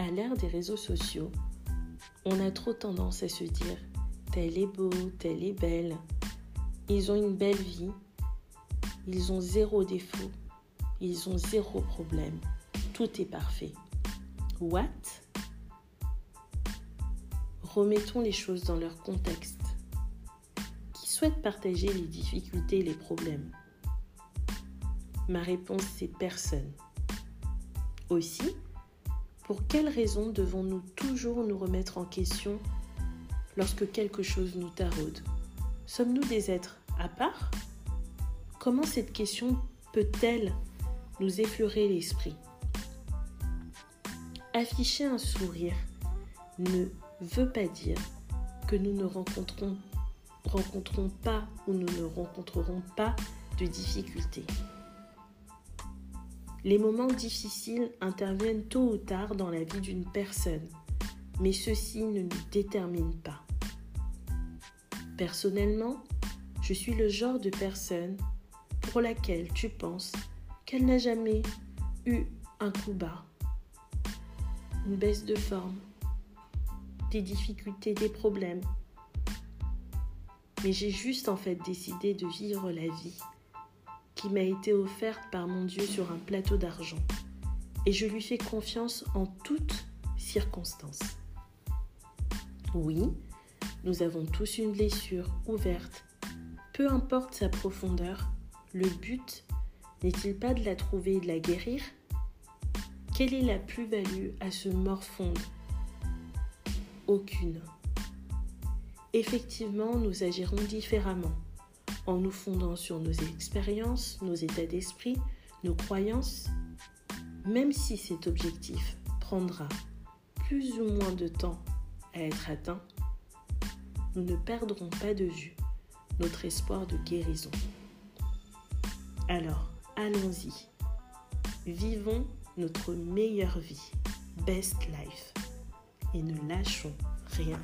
À l'ère des réseaux sociaux, on a trop tendance à se dire tel est beau, tel est belle. Ils ont une belle vie. Ils ont zéro défaut. Ils ont zéro problème. Tout est parfait. What? Remettons les choses dans leur contexte. Qui souhaite partager les difficultés et les problèmes? Ma réponse, c'est personne. Aussi, pour quelles raisons devons-nous toujours nous remettre en question lorsque quelque chose nous taraude? Sommes-nous des êtres à part? Comment cette question peut-elle nous effleurer l'esprit? Afficher un sourire ne veut pas dire que nous ne rencontrons, pas ou nous ne rencontrerons pas de difficultés. Les moments difficiles interviennent tôt ou tard dans la vie d'une personne, mais ceci ne nous détermine pas. Personnellement, je suis le genre de personne pour laquelle tu penses qu'elle n'a jamais eu un coup bas, une baisse de forme, des difficultés, des problèmes. Mais j'ai juste en fait décidé de vivre la vie qui m'a été offerte par mon Dieu sur un plateau d'argent. Et je lui fais confiance en toutes circonstances. Oui, nous avons tous une blessure ouverte. Peu importe sa profondeur, le but n'est-il pas de la trouver et de la guérir? Quelle est la plus-value à se morfondre Aucune. Effectivement, nous agirons différemment en nous fondant sur nos expériences, nos états d'esprit, nos croyances, même si cet objectif prendra plus ou moins de temps à être atteint, nous ne perdrons pas de vue notre espoir de guérison. Alors, allons-y. Vivons notre meilleure vie, best life, et ne lâchons rien.